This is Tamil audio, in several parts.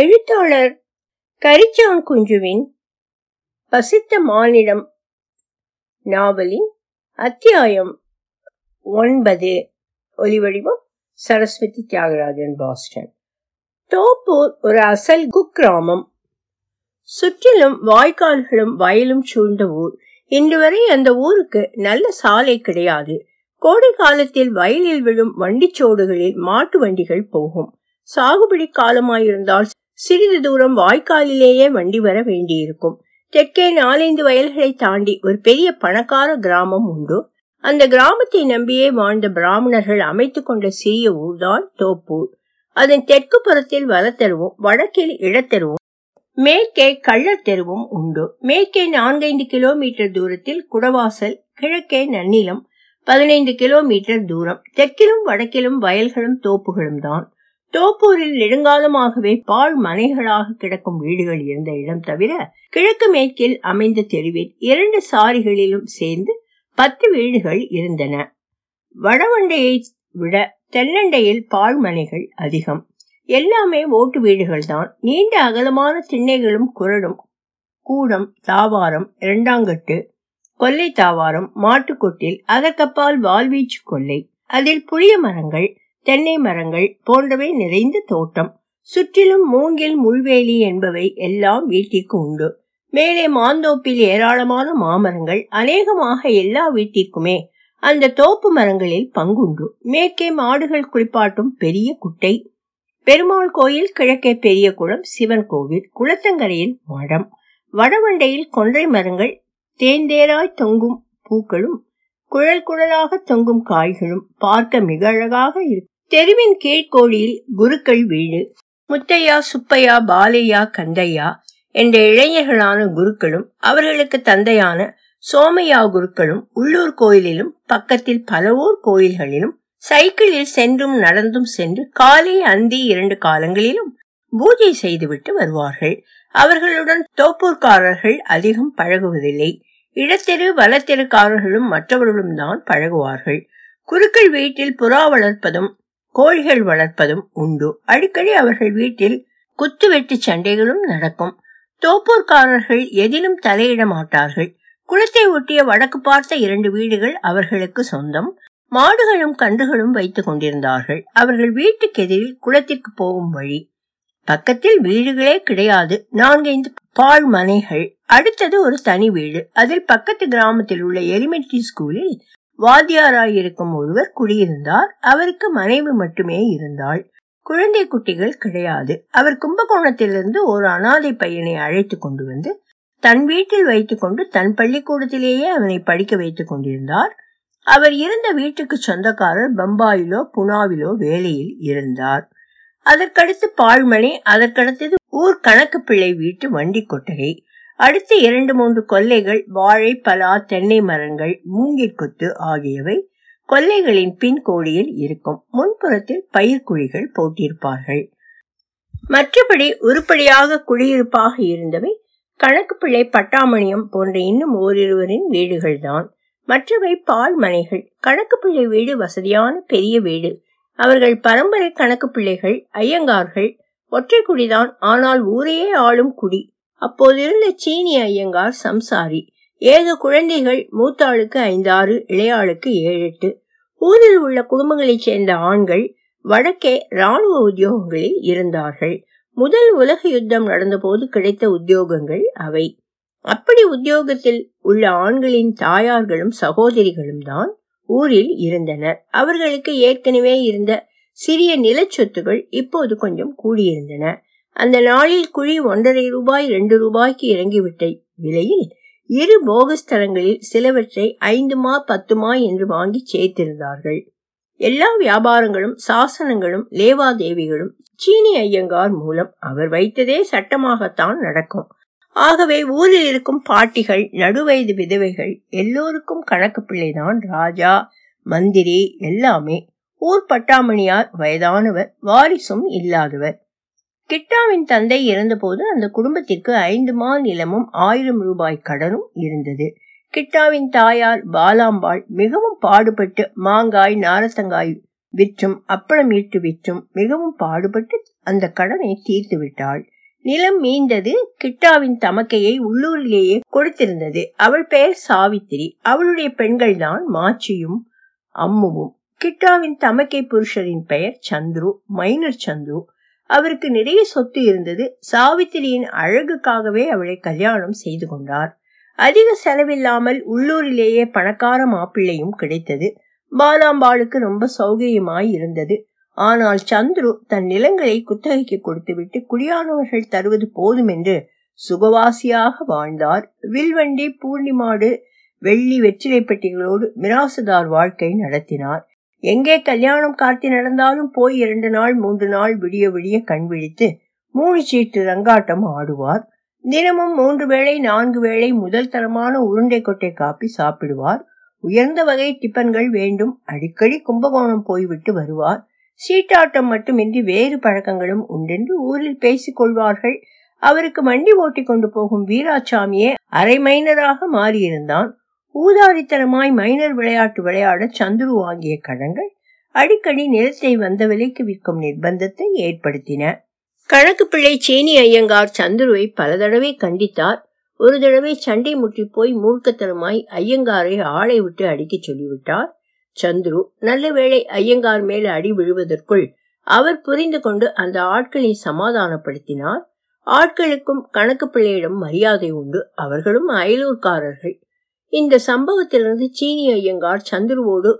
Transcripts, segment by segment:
எழுத்தாளர் கரிச்சான் குஞ்சுவின் பசித்த மானிடம் நாவலின் அத்தியாயம் ஒன்பது ஒலிவடிவம் சரஸ்வதி தியாகராஜன் பாஸ்டன் தோப்பூர் ஒரு அசல் குக்கிராமம் சுற்றிலும் வாய்க்கால்களும் வயலும் சூழ்ந்த ஊர் இன்று வரை அந்த ஊருக்கு நல்ல சாலை கிடையாது கோடை காலத்தில் வயலில் விழும் வண்டிச்சோடுகளில் மாட்டு வண்டிகள் போகும் சாகுபடி காலமாயிருந்தால் சிறிது தூரம் வாய்க்காலிலேயே வண்டி வர வேண்டியிருக்கும் தெற்கே நாலந்து வயல்களை தாண்டி ஒரு பெரிய பணக்கார கிராமம் உண்டு அந்த கிராமத்தை நம்பியே வாழ்ந்த பிராமணர்கள் அமைத்து கொண்ட சிறிய ஊர்தான் தோப்பூர் அதன் தெற்கு புறத்தில் வலத்தெருவும் வடக்கில் இடத்தெருவும் மேற்கே கள்ளர் தெருவும் உண்டு மேற்கே நான்கைந்து கிலோமீட்டர் தூரத்தில் குடவாசல் கிழக்கே நன்னிலம் பதினைந்து கிலோமீட்டர் தூரம் தெற்கிலும் வடக்கிலும் வயல்களும் தோப்புகளும் தான் டோப்பூரில் நெடுங்காலமாகவே பால் மனைகளாக கிடக்கும் வீடுகள் இருந்த இடம் தவிர கிழக்கு மேற்கில் அமைந்த தெருவில் இரண்டு சாரிகளிலும் சேர்ந்து பத்து வீடுகள் இருந்தன வடவண்டையை விட தென்னண்டையில் மனைகள் அதிகம் எல்லாமே ஓட்டு வீடுகள் தான் நீண்ட அகலமான திண்ணைகளும் குரடும் கூடம் தாவாரம் இரண்டாங்கட்டு கொல்லை தாவாரம் மாட்டுக்கொட்டில் அதற்கப்பால் வால்வீச்சு கொல்லை அதில் புளிய மரங்கள் தென்னை மரங்கள் போன்றவை நிறைந்த தோட்டம் சுற்றிலும் மூங்கில் முள்வேலி என்பவை எல்லாம் வீட்டிற்கு உண்டு மேலே மாந்தோப்பில் ஏராளமான மாமரங்கள் அநேகமாக எல்லா வீட்டிற்குமே அந்த தோப்பு மரங்களில் பங்குண்டு மேற்கே மாடுகள் குளிப்பாட்டும் பெரிய குட்டை பெருமாள் கோயில் கிழக்கே பெரிய குளம் சிவன் கோவில் குளத்தங்கரையில் மடம் வடவண்டையில் கொன்றை மரங்கள் தேந்தேராய் தொங்கும் பூக்களும் குழல் குழலாக தொங்கும் காய்களும் பார்க்க மிக அழகாக இருக்கும் தெருவின் கீழ்கோழியில் குருக்கள் வீடு முத்தையா சுப்பையா பாலையா கந்தையா என்ற இளைஞர்களான குருக்களும் அவர்களுக்கு தந்தையான சோமையா குருக்களும் உள்ளூர் கோயிலிலும் பக்கத்தில் பல ஊர் கோயில்களிலும் சைக்கிளில் சென்றும் நடந்தும் சென்று காலை அந்தி இரண்டு காலங்களிலும் பூஜை செய்துவிட்டு வருவார்கள் அவர்களுடன் தோப்பூர்காரர்கள் அதிகம் பழகுவதில்லை இடத்தெரு வலத்தெருக்காரர்களும் மற்றவர்களும் தான் பழகுவார்கள் குருக்கள் வீட்டில் புறா வளர்ப்பதும் கோழிகள் வளர்ப்பதும் உண்டு அடிக்கடி அவர்கள் வீட்டில் குத்துவெட்டு சண்டைகளும் நடக்கும் தோப்பூர்காரர்கள் எதிலும் தலையிட மாட்டார்கள் குளத்தை ஒட்டிய வடக்கு பார்த்த இரண்டு வீடுகள் அவர்களுக்கு சொந்தம் மாடுகளும் கன்றுகளும் வைத்துக் கொண்டிருந்தார்கள் அவர்கள் வீட்டுக்கு எதிரில் குளத்திற்கு போகும் வழி பக்கத்தில் வீடுகளே கிடையாது நான்கைந்து பால் மனைகள் அடுத்தது ஒரு தனி வீடு அதில் பக்கத்து கிராமத்தில் உள்ள எலிமெண்டரி ஸ்கூலில் வாத்தியாராயிருக்கும் ஒருவர் குடியிருந்தார் அவருக்கு மனைவி மட்டுமே இருந்தாள் குழந்தை குட்டிகள் கிடையாது அவர் கும்பகோணத்திலிருந்து ஒரு அனாதை பையனை அழைத்து கொண்டு வந்து தன் வீட்டில் வைத்துக்கொண்டு தன் பள்ளிக்கூடத்திலேயே அவனை படிக்க வைத்துக் கொண்டிருந்தார் அவர் இருந்த வீட்டுக்கு சொந்தக்காரர் பம்பாயிலோ புனாவிலோ வேலையில் இருந்தார் அதற்கடுத்து பால்மணி அதற்கடுத்தது ஊர் கணக்கு பிள்ளை வீட்டு வண்டி கொட்டகை அடுத்த இரண்டு மூன்று கொல்லைகள் வாழை பலா தென்னை மரங்கள் கொத்து ஆகியவை கொல்லைகளின் பின் கோடியில் இருக்கும் முன்புறத்தில் பயிர்குழிகள் போட்டிருப்பார்கள் மற்றபடி உருப்படியாக குடியிருப்பாக இருந்தவை கணக்கு பிள்ளை பட்டாமணியம் போன்ற இன்னும் ஓரிருவரின் வீடுகள்தான் மற்றவை பால் மனைகள் பிள்ளை வீடு வசதியான பெரிய வீடு அவர்கள் பரம்பரை கணக்கு பிள்ளைகள் ஐயங்கார்கள் ஒற்றை குடிதான் ஆனால் ஊரையே ஆளும் குடி அப்போதிருந்த சீனி ஐயங்கார் சம்சாரி ஏக குழந்தைகள் மூத்தாளுக்கு ஐந்தாறு இளையாளுக்கு ஏழு எட்டு ஊரில் உள்ள குடும்பங்களைச் சேர்ந்த ஆண்கள் வடக்கே ராணுவ உத்தியோகங்களில் இருந்தார்கள் முதல் உலக யுத்தம் நடந்தபோது கிடைத்த உத்தியோகங்கள் அவை அப்படி உத்தியோகத்தில் உள்ள ஆண்களின் தாயார்களும் சகோதரிகளும் தான் ஊரில் இருந்தனர் அவர்களுக்கு ஏற்கனவே இருந்த சிறிய நிலச்சொத்துகள் இப்போது கொஞ்சம் கூடியிருந்தன அந்த நாளில் குழி ஒன்றரை ரூபாய் இரண்டு ரூபாய்க்கு இறங்கிவிட்ட விலையில் இரு போகஸ்தலங்களில் சிலவற்றை ஐந்துமா பத்துமா என்று வாங்கி சேர்த்திருந்தார்கள் எல்லா வியாபாரங்களும் சாசனங்களும் லேவாதேவிகளும் சீனி ஐயங்கார் மூலம் அவர் வைத்ததே சட்டமாகத்தான் நடக்கும் ஆகவே ஊரில் இருக்கும் பாட்டிகள் நடுவயது விதவைகள் எல்லோருக்கும் கணக்கு பிள்ளைதான் ராஜா மந்திரி எல்லாமே ஊர் பட்டாமணியார் வயதானவர் வாரிசும் இல்லாதவர் கிட்டாவின் தந்தை இறந்தபோது அந்த குடும்பத்திற்கு ஐந்து மா நிலமும் ஆயிரம் ரூபாய் கடனும் இருந்தது கிட்டாவின் தாயார் பாலாம்பாள் மிகவும் பாடுபட்டு மாங்காய் நாரத்தங்காய் விற்றும் அப்பளம் ஈட்டு விற்றும் மிகவும் பாடுபட்டு அந்த கடனை தீர்த்து விட்டாள் நிலம் மீந்தது கிட்டாவின் தமக்கையை உள்ளூரிலேயே கொடுத்திருந்தது அவள் பெயர் சாவித்திரி அவளுடைய பெண்கள் தான் மாச்சியும் அம்முவும் கிட்டாவின் தமக்கை புருஷரின் பெயர் சந்துரு மைனர் சந்துரு அவருக்கு நிறைய சொத்து இருந்தது சாவித்திரியின் அழகுக்காகவே அவளை கல்யாணம் செய்து கொண்டார் அதிக செலவில்லாமல் உள்ளூரிலேயே பணக்கார மாப்பிள்ளையும் கிடைத்தது பாலாம்பாளுக்கு ரொம்ப சௌகரியமாய் இருந்தது ஆனால் சந்துரு தன் நிலங்களை குத்தகைக்கு கொடுத்துவிட்டு குடியானவர்கள் தருவது போதும் என்று சுகவாசியாக வாழ்ந்தார் வில்வண்டி பூர்ணிமாடு வெள்ளி வெற்றிலை பெட்டிகளோடு மிராசுதார் வாழ்க்கை நடத்தினார் எங்கே கல்யாணம் காத்தி நடந்தாலும் போய் இரண்டு நாள் மூன்று நாள் விடிய விடிய கண் விழித்து மூணு சீட்டு ரங்காட்டம் ஆடுவார் தினமும் மூன்று வேளை நான்கு வேளை முதல் தரமான உருண்டை கொட்டை காப்பி சாப்பிடுவார் உயர்ந்த வகை டிபன்கள் வேண்டும் அடிக்கடி கும்பகோணம் போய்விட்டு வருவார் சீட்டாட்டம் மட்டுமின்றி வேறு பழக்கங்களும் உண்டென்று ஊரில் பேசிக் கொள்வார்கள் அவருக்கு மண்டி ஓட்டி கொண்டு போகும் வீராசாமியே அரை மைனராக மாறியிருந்தான் ஊதாரித்தனமாய் மைனர் விளையாட்டு விளையாட சந்துரு வாங்கிய கடன்கள் அடிக்கடி நிலத்தை வந்த விலைக்கு விற்கும் நிர்பந்தத்தை ஏற்படுத்தின கணக்கு பிள்ளை சேனி ஐயங்கார் சந்துருவை பல தடவை கண்டித்தார் ஒரு தடவை சண்டை முற்றி போய் மூர்க்கத்தனமாய் ஐயங்காரை ஆளை விட்டு அடிக்கச் சொல்லிவிட்டார் சந்துரு நல்ல வேளை ஐயங்கார் மேல் அடி விழுவதற்குள் அவர் புரிந்து கொண்டு அந்த ஆட்களை சமாதானப்படுத்தினார் ஆட்களுக்கும் கணக்கு பிள்ளையிடம் மரியாதை உண்டு அவர்களும் அயலூர்காரர்கள் இந்த சம்பவத்திலிருந்து சீனி ஐயங்கார் சந்துருவோடு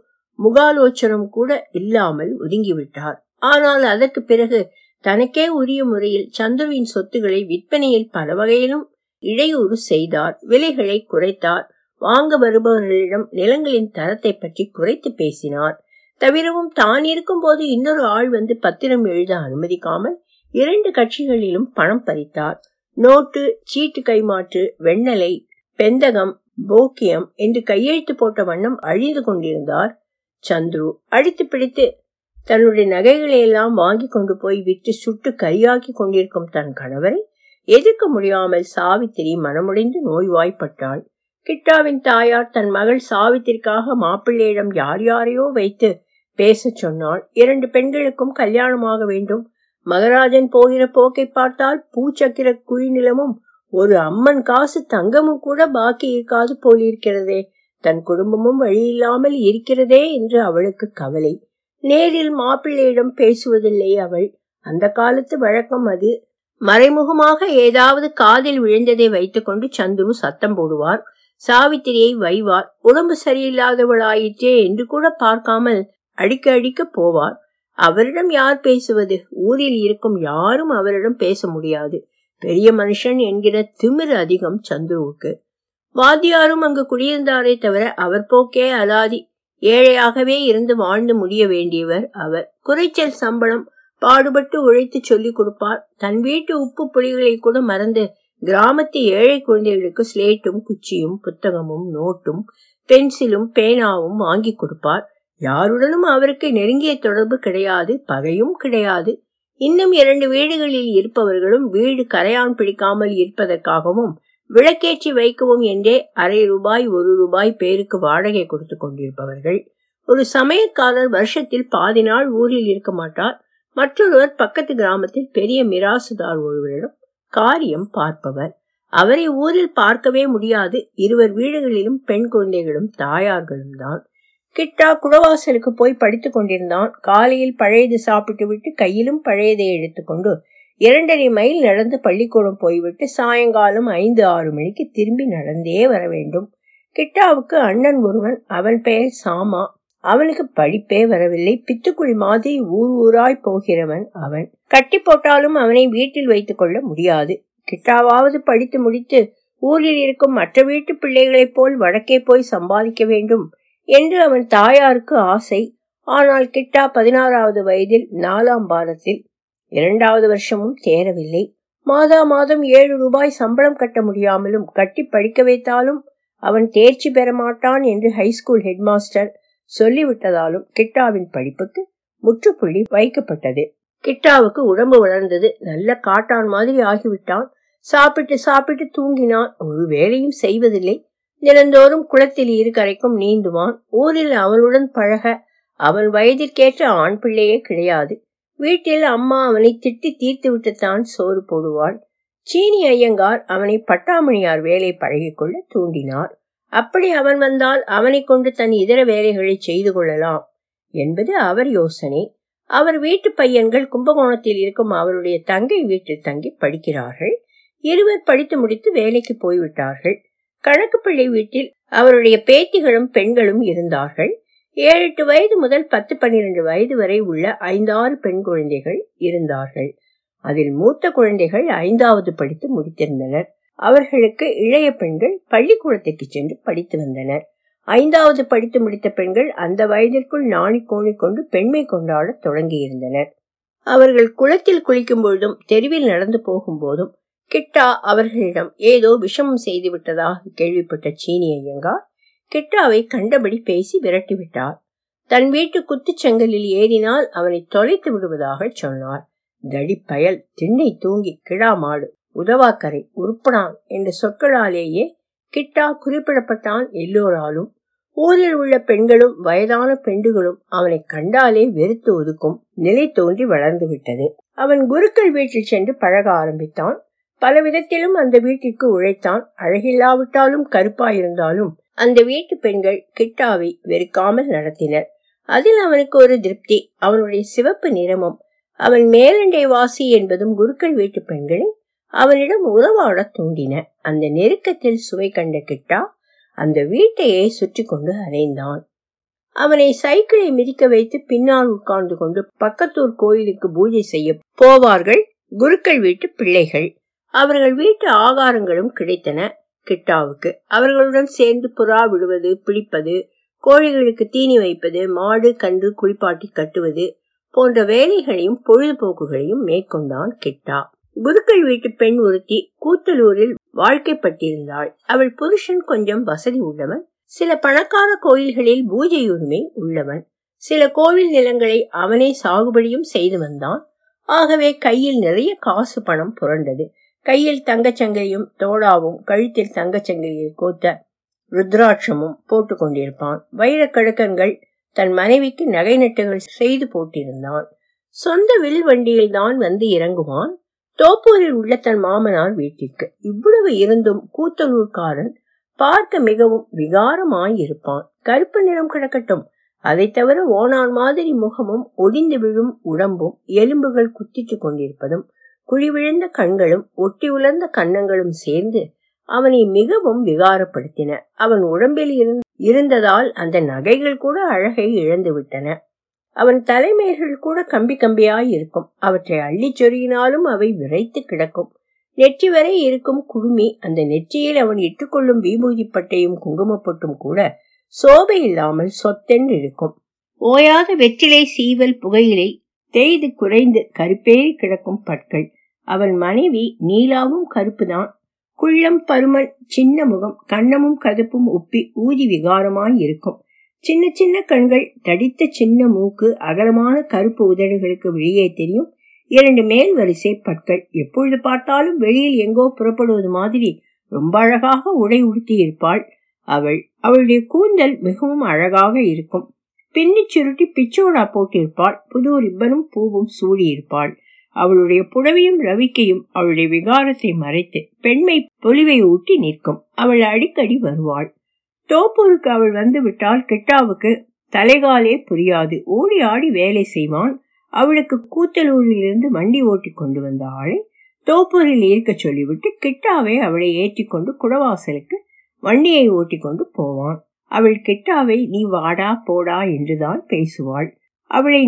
முகாலோச்சனம் கூட இல்லாமல் ஒதுங்கிவிட்டார் ஆனால் அதற்கு பிறகு தனக்கே உரிய முறையில் சந்துருவின் சொத்துக்களை விற்பனையில் பல வகையிலும் இடையூறு செய்தார் விலைகளை குறைத்தார் வாங்க வருபவர்களிடம் நிலங்களின் தரத்தை பற்றி குறைத்து பேசினார் தவிரவும் தான் இருக்கும் போது இன்னொரு ஆள் வந்து பத்திரம் எழுத அனுமதிக்காமல் இரண்டு கட்சிகளிலும் பணம் பறித்தார் நோட்டு சீட்டு கைமாற்று வெண்ணலை பெந்தகம் போக்கியம் என்று கையெழுத்து போட்ட வண்ணம் அழிந்து கொண்டிருந்தார் சந்துரு அடித்து பிடித்து தன்னுடைய நகைகளை எல்லாம் வாங்கி கொண்டு போய் விட்டு சுட்டு கரியாக்கி கொண்டிருக்கும் தன் கணவரை எதிர்க்க முடியாமல் சாவித்திரி மனமுடைந்து நோய்வாய்ப்பட்டாள் கிட்டாவின் தாயார் தன் மகள் சாவித்திரிக்காக மாப்பிள்ளையிடம் யார் யாரையோ வைத்து பேச சொன்னாள் இரண்டு பெண்களுக்கும் கல்யாணமாக வேண்டும் மகராஜன் போகிற போக்கை பார்த்தால் பூச்சக்கிர குழி நிலமும் ஒரு அம்மன் காசு தங்கமும் கூட பாக்கி இருக்காது போலிருக்கிறதே தன் குடும்பமும் வழியில்லாமல் இருக்கிறதே என்று அவளுக்கு கவலை நேரில் மாப்பிள்ளையிடம் பேசுவதில்லை அவள் அந்த காலத்து வழக்கம் அது மறைமுகமாக ஏதாவது காதில் விழுந்ததை வைத்துக்கொண்டு சந்துரு சத்தம் போடுவார் சாவித்திரியை வைவார் உடம்பு சரியில்லாதவளாயிற்றே என்று கூட பார்க்காமல் அடிக்க அடிக்க போவார் அவரிடம் யார் பேசுவது ஊரில் இருக்கும் யாரும் அவரிடம் பேச முடியாது பெரிய மனுஷன் என்கிற திமிர் அதிகம் சந்துருவுக்கு வாத்தியாரும் அங்கு குடியிருந்தாரே தவிர அவர் போக்கே அலாதி ஏழையாகவே இருந்து வாழ்ந்து முடிய வேண்டியவர் அவர் குறைச்சல் சம்பளம் பாடுபட்டு உழைத்து சொல்லிக் கொடுப்பார் தன் வீட்டு உப்பு புலிகளை கூட மறந்து கிராமத்து ஏழை குழந்தைகளுக்கு ஸ்லேட்டும் குச்சியும் புத்தகமும் நோட்டும் பென்சிலும் பேனாவும் வாங்கி கொடுப்பார் யாருடனும் அவருக்கு நெருங்கிய தொடர்பு கிடையாது பகையும் கிடையாது இன்னும் இரண்டு வீடுகளில் இருப்பவர்களும் வீடு கரையான் பிடிக்காமல் இருப்பதற்காகவும் விளக்கேற்றி வைக்கவும் என்றே அரை ரூபாய் ஒரு ரூபாய் பேருக்கு வாடகை கொடுத்து கொண்டிருப்பவர்கள் ஒரு சமயக்காரர் வருஷத்தில் பாதி நாள் ஊரில் இருக்க மாட்டார் மற்றொருவர் பக்கத்து கிராமத்தில் பெரிய மிராசுதார் ஒருவரிடம் காரியம் பார்ப்பவர் அவரை ஊரில் பார்க்கவே முடியாது இருவர் வீடுகளிலும் பெண் குழந்தைகளும் தாயார்களும் தான் கிட்டா குடவாசலுக்கு போய் படித்துக் கொண்டிருந்தான் காலையில் பழையது சாப்பிட்டு விட்டு கையிலும் பழையதை எடுத்துக்கொண்டு இரண்டரை மைல் நடந்து பள்ளிக்கூடம் போய்விட்டு சாயங்காலம் ஐந்து ஆறு மணிக்கு திரும்பி நடந்தே வர வேண்டும் கிட்டாவுக்கு அண்ணன் ஒருவன் அவன் பெயர் சாமா அவனுக்கு படிப்பே வரவில்லை பித்துக்குழி மாதிரி ஊர் ஊராய் போகிறவன் அவன் கட்டி போட்டாலும் அவனை வீட்டில் வைத்துக் கொள்ள முடியாது கிட்டாவாவது படித்து முடித்து ஊரில் இருக்கும் மற்ற வீட்டு பிள்ளைகளைப் போல் வடக்கே போய் சம்பாதிக்க வேண்டும் என்று அவன் தாயாருக்கு ஆசை ஆனால் கிட்டா பதினாறாவது வயதில் நாலாம் பாரத்தில் இரண்டாவது வருஷமும் தேரவில்லை மாதா மாதம் ஏழு ரூபாய் சம்பளம் கட்ட முடியாமலும் கட்டி படிக்க வைத்தாலும் அவன் தேர்ச்சி பெற மாட்டான் என்று ஹைஸ்கூல் ஹெட்மாஸ்டர் சொல்லிவிட்டதாலும் கிட்டாவின் படிப்புக்கு முற்றுப்புள்ளி வைக்கப்பட்டது கிட்டாவுக்கு உடம்பு வளர்ந்தது நல்ல காட்டான் மாதிரி ஆகிவிட்டான் சாப்பிட்டு சாப்பிட்டு தூங்கினான் ஒரு வேலையும் செய்வதில்லை தினந்தோறும் குளத்தில் இரு கரைக்கும் நீந்துவான் ஊரில் அவனுடன் பழக அவன் வயதிற்கேற்ற ஆண் பிள்ளையே கிடையாது வீட்டில் அம்மா அவனை திட்டி தீர்த்து விட்டுத்தான் சோறு போடுவாள் சீனி ஐயங்கார் அவனை பட்டாமணியார் வேலை பழகிக்கொள்ள தூண்டினார் அப்படி அவன் வந்தால் அவனை கொண்டு தன் இதர வேலைகளை செய்து கொள்ளலாம் என்பது அவர் யோசனை அவர் வீட்டு பையன்கள் கும்பகோணத்தில் இருக்கும் அவருடைய தங்கை வீட்டில் தங்கி படிக்கிறார்கள் இருவர் படித்து முடித்து வேலைக்கு போய்விட்டார்கள் கணக்கு பிள்ளை வீட்டில் அவருடைய பேத்திகளும் பெண்களும் இருந்தார்கள் ஏழு எட்டு வயது முதல் பத்து பன்னிரண்டு வயது வரை உள்ள ஐந்தாறு பெண் குழந்தைகள் இருந்தார்கள் அதில் மூத்த குழந்தைகள் ஐந்தாவது படித்து முடித்திருந்தனர் அவர்களுக்கு இளைய பெண்கள் பள்ளிக்கூடத்திற்கு சென்று படித்து வந்தனர் ஐந்தாவது படித்து முடித்த பெண்கள் அந்த வயதிற்குள் நாணி கோணி கொண்டு பெண்மை கொண்டாட தொடங்கியிருந்தனர் அவர்கள் குளத்தில் குளிக்கும் பொழுதும் தெருவில் நடந்து போகும் போதும் கிட்டா அவர்களிடம் ஏதோ விஷம் செய்து விட்டதாக கேள்விப்பட்ட சீனி ஐயங்கார் கிட்டாவை கண்டபடி பேசி விரட்டிவிட்டார் தன் வீட்டு குத்துச்சங்கலில் ஏறினால் அவனை தொலைத்து விடுவதாக சொன்னார் தடிப்பயல் திண்ணை தூங்கி கிடா மாடு உதவாக்கரை உருப்படான் என்ற சொற்களாலேயே கிட்டா குறிப்பிடப்பட்டான் எல்லோராலும் ஊரில் உள்ள பெண்களும் வயதான பெண்டுகளும் அவனை கண்டாலே வெறுத்து ஒதுக்கும் நிலை தோன்றி வளர்ந்து விட்டது அவன் குருக்கள் வீட்டில் சென்று பழக ஆரம்பித்தான் பல விதத்திலும் அந்த வீட்டிற்கு உழைத்தான் அழகில்லாவிட்டாலும் கருப்பாயிருந்தாலும் அந்த வீட்டு பெண்கள் கிட்டாவை வெறுக்காமல் நடத்தினர் அதில் அவனுக்கு ஒரு திருப்தி அவனுடைய சிவப்பு நிறமும் அவன் மேலண்டை வாசி என்பதும் குருக்கள் வீட்டு பெண்களை அவனிடம் உறவாடத் தூண்டின அந்த நெருக்கத்தில் சுவை கண்ட கிட்டா அந்த வீட்டையே சுற்றி கொண்டு அலைந்தான் அவனை சைக்கிளை மிதிக்க வைத்து பின்னால் உட்கார்ந்து கொண்டு பக்கத்தூர் கோயிலுக்கு பூஜை செய்ய போவார்கள் குருக்கள் வீட்டு பிள்ளைகள் அவர்கள் வீட்டு ஆகாரங்களும் கிடைத்தன கிட்டாவுக்கு அவர்களுடன் சேர்ந்து புறா விடுவது பிடிப்பது கோழிகளுக்கு தீனி வைப்பது மாடு கன்று குளிப்பாட்டி கட்டுவது போன்ற வேலைகளையும் பொழுதுபோக்குகளையும் மேற்கொண்டான் கிட்டா குருக்கள் வீட்டு பெண் ஒருத்தி கூத்தலூரில் வாழ்க்கைப்பட்டிருந்தாள் அவள் புருஷன் கொஞ்சம் வசதி உள்ளவன் சில பணக்கார கோயில்களில் பூஜை உரிமை உள்ளவன் சில கோவில் நிலங்களை அவனே சாகுபடியும் செய்து வந்தான் ஆகவே கையில் நிறைய காசு பணம் புரண்டது கையில் தங்கச்சங்கையும் தோடாவும் தோழாவும் கழுத்தில் தங்கச்சங்கையை கோத்த ருத்ராட்சமும் போட்டு கொண்டிருப்பான் வைரக்கழுக்கன்கள் தன் மனைவிக்கு நகை நட்டுகள் செய்து போட்டிருந்தான் சொந்த வில் வண்டியில் தான் வந்து இறங்குவான் தோப்பூரில் உள்ள தன் மாமனார் வீட்டிற்கு இவ்வளவு இருந்தும் கூத்தலூர்காரன் பார்க்க மிகவும் விகாரமாயிருப்பான் கருப்பு நிறம் கிடக்கட்டும் அதை தவிர ஓனான் மாதிரி முகமும் ஒடிந்து விழும் உடம்பும் எலும்புகள் குத்திட்டு கொண்டிருப்பதும் குழிவிழுந்த கண்களும் ஒட்டி உலர்ந்த கன்னங்களும் சேர்ந்து அவனை மிகவும் விகாரப்படுத்தின அவன் உடம்பில் இருந்ததால் அந்த நகைகள் கூட அழகை இழந்து விட்டன அவன் தலைமைகள் கூட கம்பி கம்பியாய் இருக்கும் அவற்றை அள்ளிச் சொருகினாலும் அவை விரைத்து கிடக்கும் நெற்றி வரை இருக்கும் குழுமி அந்த நெற்றியில் அவன் இட்டுக்கொள்ளும் விபூதி பட்டையும் குங்குமப்பட்டும் கூட சோபை இல்லாமல் சொத்தென்று இருக்கும் ஓயாத வெற்றிலை சீவல் புகையிலை தேய்து குறைந்து கருப்பேறி கிடக்கும் பற்கள் அவன் மனைவி நீலாவும் கருப்புதான் குள்ளம் பருமன் சின்ன முகம் கண்ணமும் கதப்பும் உப்பி ஊதி விகாரமாய் இருக்கும் சின்ன சின்ன கண்கள் தடித்த சின்ன மூக்கு அகலமான கருப்பு உதடுகளுக்கு வெளியே தெரியும் இரண்டு மேல் வரிசை பற்கள் எப்பொழுது பார்த்தாலும் வெளியில் எங்கோ புறப்படுவது மாதிரி ரொம்ப அழகாக உடை உடுத்தி இருப்பாள் அவள் அவளுடைய கூந்தல் மிகவும் அழகாக இருக்கும் பின்னி சுருட்டி பிச்சோடா போட்டிருப்பாள் புது ரிப்பனும் பூவும் சூடியிருப்பாள் அவளுடைய புடவையும் ரவிக்கையும் அவளுடைய விகாரத்தை மறைத்து பெண்மை பொலிவை ஊட்டி நிற்கும் அவள் அடிக்கடி வருவாள் தோப்பூருக்கு அவள் வந்து விட்டால் கிட்டாவுக்கு தலைகாலே புரியாது ஓடி ஆடி வேலை செய்வான் அவளுக்கு கூத்தலூரிலிருந்து வண்டி ஓட்டி கொண்டு வந்த ஆளை தோப்பூரில் இருக்க சொல்லிவிட்டு கிட்டாவை அவளை ஏற்றி கொண்டு குடவாசலுக்கு வண்டியை ஓட்டி கொண்டு போவான் அவள் கெட்டாவை நீ வாடா போடா என்றுதான் பேசுவாள் அவளை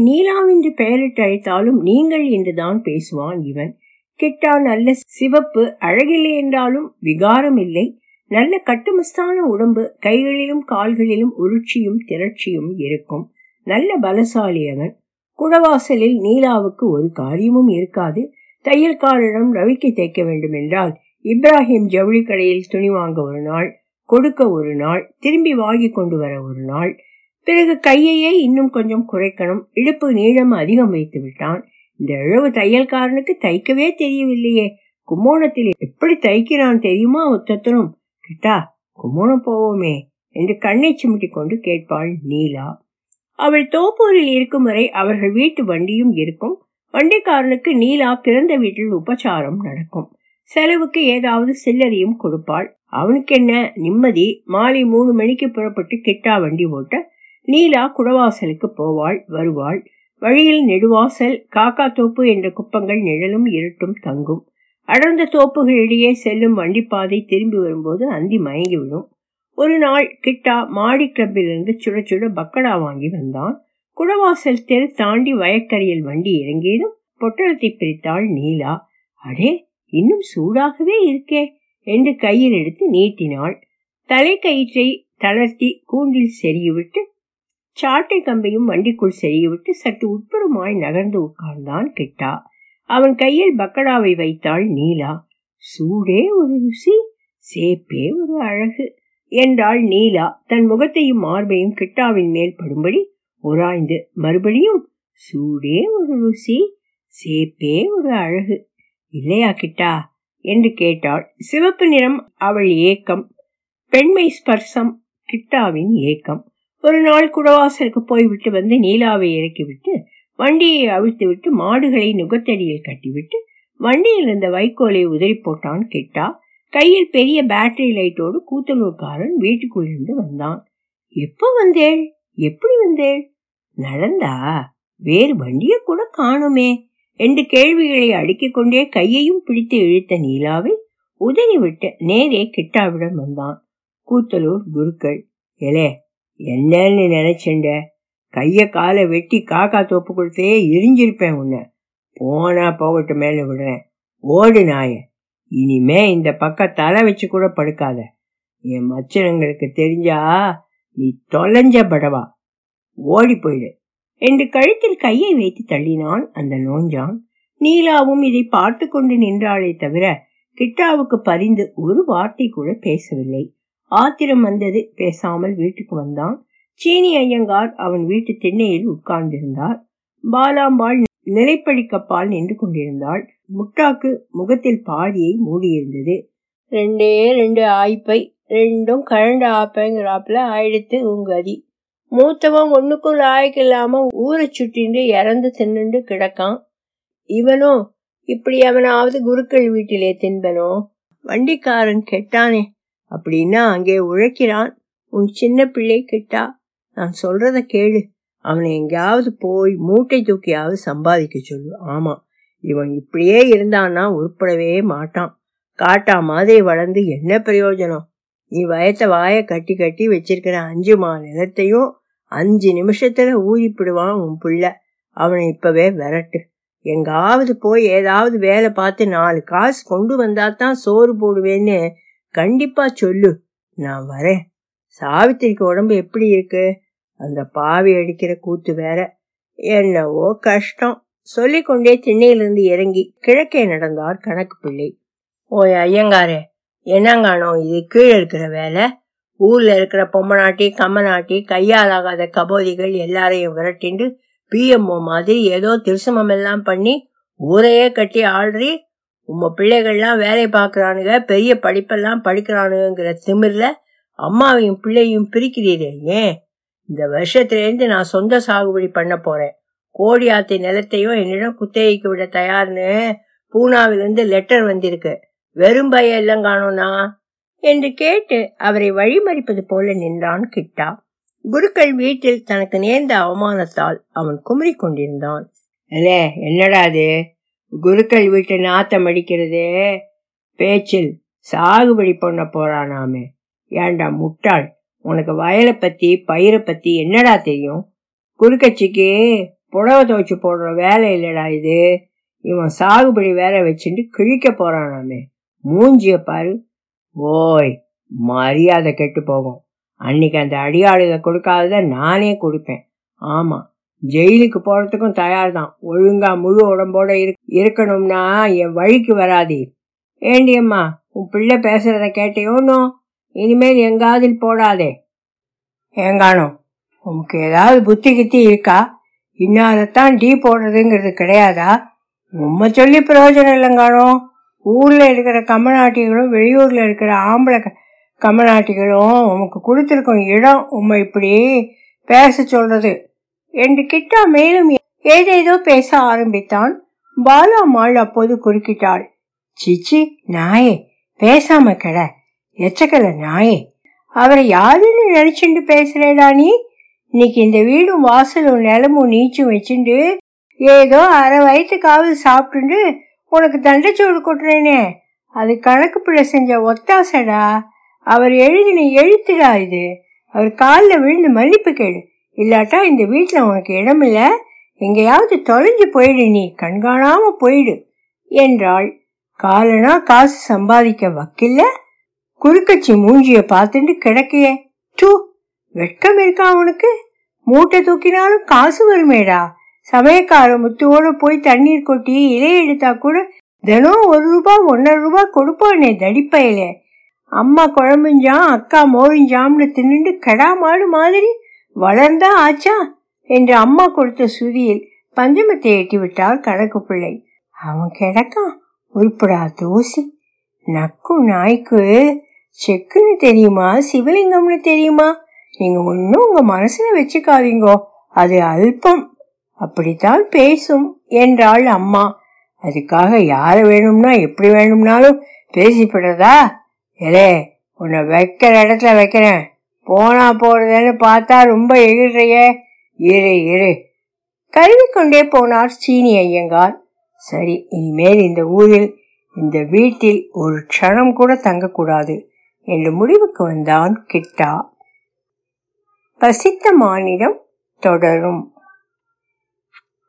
என்று பெயரிட்டு அழைத்தாலும் நீங்கள் என்றுதான் பேசுவான் இவன் கிட்டா நல்ல சிவப்பு அழகில்லை என்றாலும் விகாரம் இல்லை நல்ல கட்டுமஸ்தான உடம்பு கைகளிலும் கால்களிலும் உருட்சியும் திரட்சியும் இருக்கும் நல்ல பலசாலி அவன் குடவாசலில் நீலாவுக்கு ஒரு காரியமும் இருக்காது தையல்காரிடம் ரவிக்கு தேய்க்க வேண்டும் என்றால் இப்ராஹிம் ஜவுளி கடையில் துணி வாங்க ஒரு நாள் கொடுக்க ஒரு நாள் திரும்பி வாங்கி கொண்டு வர ஒரு நாள் பிறகு கையையே இன்னும் கொஞ்சம் குறைக்கணும் இடுப்பு நீளம் அதிகம் வைத்து விட்டான் இந்த இழவு தையல்காரனுக்கு தைக்கவே தெரியவில்லையே கும்போணத்தில் எப்படி தைக்கிறான் தெரியுமா ஒத்தத்தனும் கிட்டா கும்போணம் போவோமே என்று கண்ணை சுமிட்டி கொண்டு கேட்பாள் நீலா அவள் தோப்பூரில் இருக்கும் வரை அவர்கள் வீட்டு வண்டியும் இருக்கும் வண்டிக்காரனுக்கு நீலா பிறந்த வீட்டில் உபச்சாரம் நடக்கும் செலவுக்கு ஏதாவது சில்லறையும் கொடுப்பாள் அவனுக்கு என்ன நிம்மதி மாலை மூணு மணிக்கு புறப்பட்டு கிட்டா வண்டி ஓட்ட நீலா குடவாசலுக்கு போவாள் வருவாள் வழியில் நெடுவாசல் காக்கா தோப்பு என்ற குப்பங்கள் நிழலும் இருட்டும் தங்கும் அடர்ந்த தோப்புகளிடையே செல்லும் வண்டிப்பாதை திரும்பி வரும்போது அந்தி மயங்கிவிடும் ஒரு நாள் கிட்டா மாடி கிளப்பிலிருந்து சுட சுட பக்கடா வாங்கி வந்தான் குடவாசல் தெரு தாண்டி வயக்கரையில் வண்டி இறங்கியதும் பொட்டலத்தை பிரித்தாள் நீலா அடே இன்னும் சூடாகவே இருக்கே என்று கையில் எடுத்து நீட்டினாள் தலை கயிற்றை தளர்த்தி கூண்டில் செறியவிட்டு சாட்டை கம்பையும் வண்டிக்குள் செறியவிட்டு சற்று உட்புறமாய் நகர்ந்து உட்கார்ந்தான் கிட்டா அவன் கையில் பக்கடாவை வைத்தாள் நீலா சூடே ஒரு ருசி சேப்பே ஒரு அழகு என்றாள் நீலா தன் முகத்தையும் மார்பையும் கிட்டாவின் மேல் படும்படி உராய்ந்து மறுபடியும் சூடே ஒரு ருசி சேப்பே ஒரு அழகு இல்லையா கிட்டா என்று கேட்டாள் சிவப்பு நிறம் அவள் ஏக்கம் பெண்மை ஸ்பர்சம் கிட்டாவின் ஏக்கம் ஒரு நாள் குடவாசலுக்கு போய்விட்டு வந்து நீலாவை இறக்கிவிட்டு வண்டியை அவிழ்த்து விட்டு மாடுகளை நுகத்தடியில் கட்டிவிட்டு வண்டியில் இருந்த வைக்கோலை உதறி போட்டான் கிட்டா கையில் பெரிய பேட்டரி லைட்டோடு வீட்டுக்குள் இருந்து வந்தான் எப்போ வந்தேள் எப்படி வந்தேள் நடந்தா வேறு வண்டியை கூட காணுமே என்று கேள்விகளை அடுக்கிக் கொண்டே கையையும் பிடித்து இழுத்த நீலாவை உதறிவிட்டு நேரே கிட்டாவிடம் வந்தான் கூத்தலூர் குருக்கள் எலே என்னன்னு நினைச்சுண்ட கைய காலை வெட்டி காக்கா தோப்பு கொடுத்தே எரிஞ்சிருப்பேன் உன்னை போனா போகட்டு மேல விடுறேன் ஓடு நாய இனிமே இந்த பக்கம் தலை வச்சு கூட படுக்காத என் மச்சனங்களுக்கு தெரிஞ்சா நீ தொலைஞ்ச படவா ஓடி போயிடு என்று கழுத்தில் கையை வைத்து தள்ளினான் அந்த நோஞ்சான் நீலாவும் இதை பார்த்து கொண்டு நின்றாளே தவிர கிட்டாவுக்கு பரிந்து ஒரு வார்த்தை கூட பேசவில்லை ஆத்திரம் வந்தது பேசாமல் வீட்டுக்கு வந்தான் சீனி ஐயங்கார் அவன் வீட்டு திண்ணையில் உட்கார்ந்திருந்தார் பாலாம்பாள் நிலைப்படிக்கப்பால் நின்று கொண்டிருந்தாள் முட்டாக்கு முகத்தில் பாதியை மூடியிருந்தது ரெண்டே ரெண்டு ஆய்ப்பை ரெண்டும் கழண்ட ஆப்பைங்கிறாப்புல ஆயிடுத்து உங்கதி மூத்தவன் லாய்க்கு இல்லாம ஊரை சுட்டிண்டு இறந்து தின்னுண்டு கிடக்கான் இவனும் இப்படி அவனாவது குருக்கள் வீட்டிலே தின்பனோ வண்டிக்காரன் கெட்டானே அப்படின்னா அங்கே உழைக்கிறான் உன் சின்ன பிள்ளை கிட்டா நான் சொல்றத கேளு அவனை எங்கேயாவது போய் மூட்டை தூக்கியாவது சம்பாதிக்க சொல்லு ஆமா இவன் இப்படியே இருந்தான்னா உருப்படவே மாட்டான் காட்டா மாதிரி வளர்ந்து என்ன பிரயோஜனம் நீ வயத்த வாய கட்டி கட்டி வச்சிருக்கிற அஞ்சு மா நிலத்தையும் அஞ்சு நிமிஷத்துல ஊதிப்பிடுவான் உன் புள்ள அவனை இப்பவே விரட்டு எங்காவது போய் ஏதாவது வேலை பார்த்து நாலு காசு கொண்டு வந்தா தான் சோறு போடுவேன்னு கண்டிப்பா சொல்லு நான் வரேன் சாவித்திரிக்கு உடம்பு எப்படி இருக்கு அந்த பாவி அடிக்கிற கூத்து வேற என்னவோ கஷ்டம் சொல்லிக்கொண்டே திண்ணையிலிருந்து இறங்கி கிழக்கே நடந்தார் கணக்கு பிள்ளை ஓய் ஐயங்காரே என்னங்கானோ இது கீழே இருக்கிற வேலை ஊர்ல இருக்கிற பொம்மநாட்டி கம்மநாட்டி கையாலாகாத கபோதிகள் எல்லாரையும் விரட்டிண்டு பிஎம்ஓ மாதிரி ஏதோ திருசமம் எல்லாம் பண்ணி ஊரையே கட்டி ஆள்றி உம்ம பிள்ளைகள்லாம் வேலை பார்க்கறானுங்க பெரிய படிப்பெல்லாம் படிக்கிறானுங்கிற திமிர்ல அம்மாவையும் பிள்ளையும் பிரிக்கிறீரே ஏன் இந்த வருஷத்துலேருந்து நான் சொந்த சாகுபடி பண்ண போறேன் கோடி நிலத்தையும் என்னிடம் குத்தகைக்கு விட தயார்னு பூனாவிலிருந்து லெட்டர் வந்திருக்கு வெறும் பய இல்லங்கானோனா என்று கேட்டு அவரை வழிமறிப்பது போல நின்றான் கிட்டா குருக்கள் வீட்டில் தனக்கு நேர்ந்த அவமானத்தால் அவன் குமரி கொண்டிருந்தான் ஏலே என்னடா குருக்கள் வீட்டு நாத்தம் அடிக்கிறதே பேச்சில் சாகுபடி பண்ண போறானாமே ஏண்டா முட்டாள் உனக்கு வயலை பத்தி பயிரை பத்தி என்னடா தெரியும் குறுக்கட்சிக்கு புடவை துவைச்சு போடுற வேலை இல்லடா இது இவன் சாகுபடி வேலை வச்சுட்டு கிழிக்க போறானாமே மூஞ்சிய பாரு ஓய் மரியாதை கெட்டு போகும் அன்னைக்கு அந்த அடியாளுதை கொடுக்காதத நானே கொடுப்பேன் ஆமா ஜெயிலுக்கு போறதுக்கும் தயார் தான் ஒழுங்கா முழு உடம்போட இருக்கணும்னா என் வழிக்கு வராதே ஏண்டியம்மா உன் பிள்ளை பேசுறத கேட்டையோனோ இனிமேல் எங்காதில் போடாதே எங்கானோ உனக்கு ஏதாவது புத்தி கித்தி இருக்கா இன்னாதான் டீ போடுறதுங்கிறது கிடையாதா உண்மை சொல்லி பிரயோஜனம் இல்லைங்கானோ ஊரில் இருக்கிற கமநாட்டிகளும் வெளியூரில் இருக்கிற ஆம்பளை கமநாட்டிகளும் உமக்கு கொடுத்துருக்கும் இடம் உண்மை இப்படி பேச சொல்றது என்று கிட்டா மேலும் ஏதேதோ பேச ஆரம்பித்தான் பாலு அம்மாள் அப்போது குறுக்கிட்டாள் சிச்சி நாயே பேசாம கட எச்சக்கல நாயே அவரை யாருன்னு நினைச்சுண்டு பேசுறேடா நீ இன்னைக்கு இந்த வீடும் வாசலும் நிலமும் நீச்சும் வச்சுண்டு ஏதோ அரை வயிற்றுக்காவது சாப்பிட்டுண்டு உனக்கு தண்டச்சோடு கொட்டுறேனே அது கணக்கு பிள்ளை செஞ்ச ஒத்தாசடா அவர் எழுதின எழுத்துடா இது அவர் காலில் விழுந்து மன்னிப்பு கேடு இல்லாட்டா இந்த வீட்டில் உனக்கு இடம் இல்லை எங்கேயாவது தொலைஞ்சு போயிடு நீ கண்காணாம போயிடு என்றாள் காலனா காசு சம்பாதிக்க வக்கில்ல குறுக்கச்சி மூஞ்சிய பார்த்துட்டு கிடக்கையே டூ வெட்கம் இருக்கா உனக்கு மூட்டை தூக்கினாலும் காசு வருமேடா சமயக்கார முத்துவோடு போய் தண்ணீர் கொட்டி இலையை எடுத்தா கூட தினம் ஒரு ரூபா ஒன்னரை ரூபா கொடுப்போனே தடிப்பையில அம்மா குழம்புஞ்சாம் அக்கா மோழிஞ்சாம்னு தின்னுண்டு கடா மாடு மாதிரி வளர்ந்தா ஆச்சா என்று அம்மா கொடுத்த சுதியில் பஞ்சமத்தை எட்டி விட்டார் கணக்கு பிள்ளை அவன் கிடக்கான் உருப்படா தோசி நக்கு நாய்க்கு செக்குன்னு தெரியுமா சிவலிங்கம்னு தெரியுமா நீங்க ஒன்னும் உங்க மனசுல வச்சுக்காதீங்கோ அது அல்பம் அப்படித்தான் பேசும் என்றாள் அம்மா அதுக்காக யார வேணும்னா எப்படி வேணும்னாலும் பேசிப்படுறதா எலே உன்னை வைக்கிற இடத்துல வைக்கிறேன் போனா போறதுன்னு பார்த்தா ரொம்ப எகிழ்றையே இரு இரு கருவிக்கொண்டே போனார் சீனி ஐயங்கார் சரி இனிமேல் இந்த ஊரில் இந்த வீட்டில் ஒரு க்ஷணம் கூட தங்கக்கூடாது என்று முடிவுக்கு வந்தான் கிட்டா பசித்த மாநிலம் தொடரும்